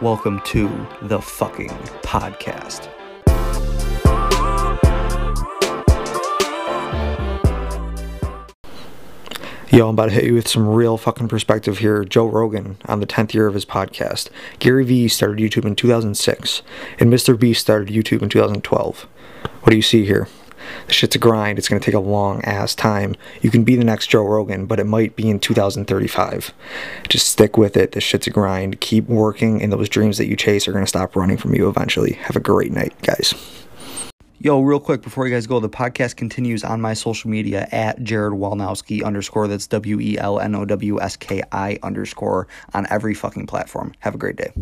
welcome to the fucking podcast. Yo, I'm about to hit you with some real fucking perspective here. Joe Rogan on the 10th year of his podcast. Gary Vee started YouTube in 2006, and Mr. Beast started YouTube in 2012. What do you see here? The shit's a grind. It's going to take a long ass time. You can be the next Joe Rogan, but it might be in 2035. Just stick with it. This shit's a grind. Keep working, and those dreams that you chase are going to stop running from you eventually. Have a great night, guys. Yo, real quick before you guys go, the podcast continues on my social media at Jared Welnowski underscore. That's W E L N O W S K I underscore on every fucking platform. Have a great day.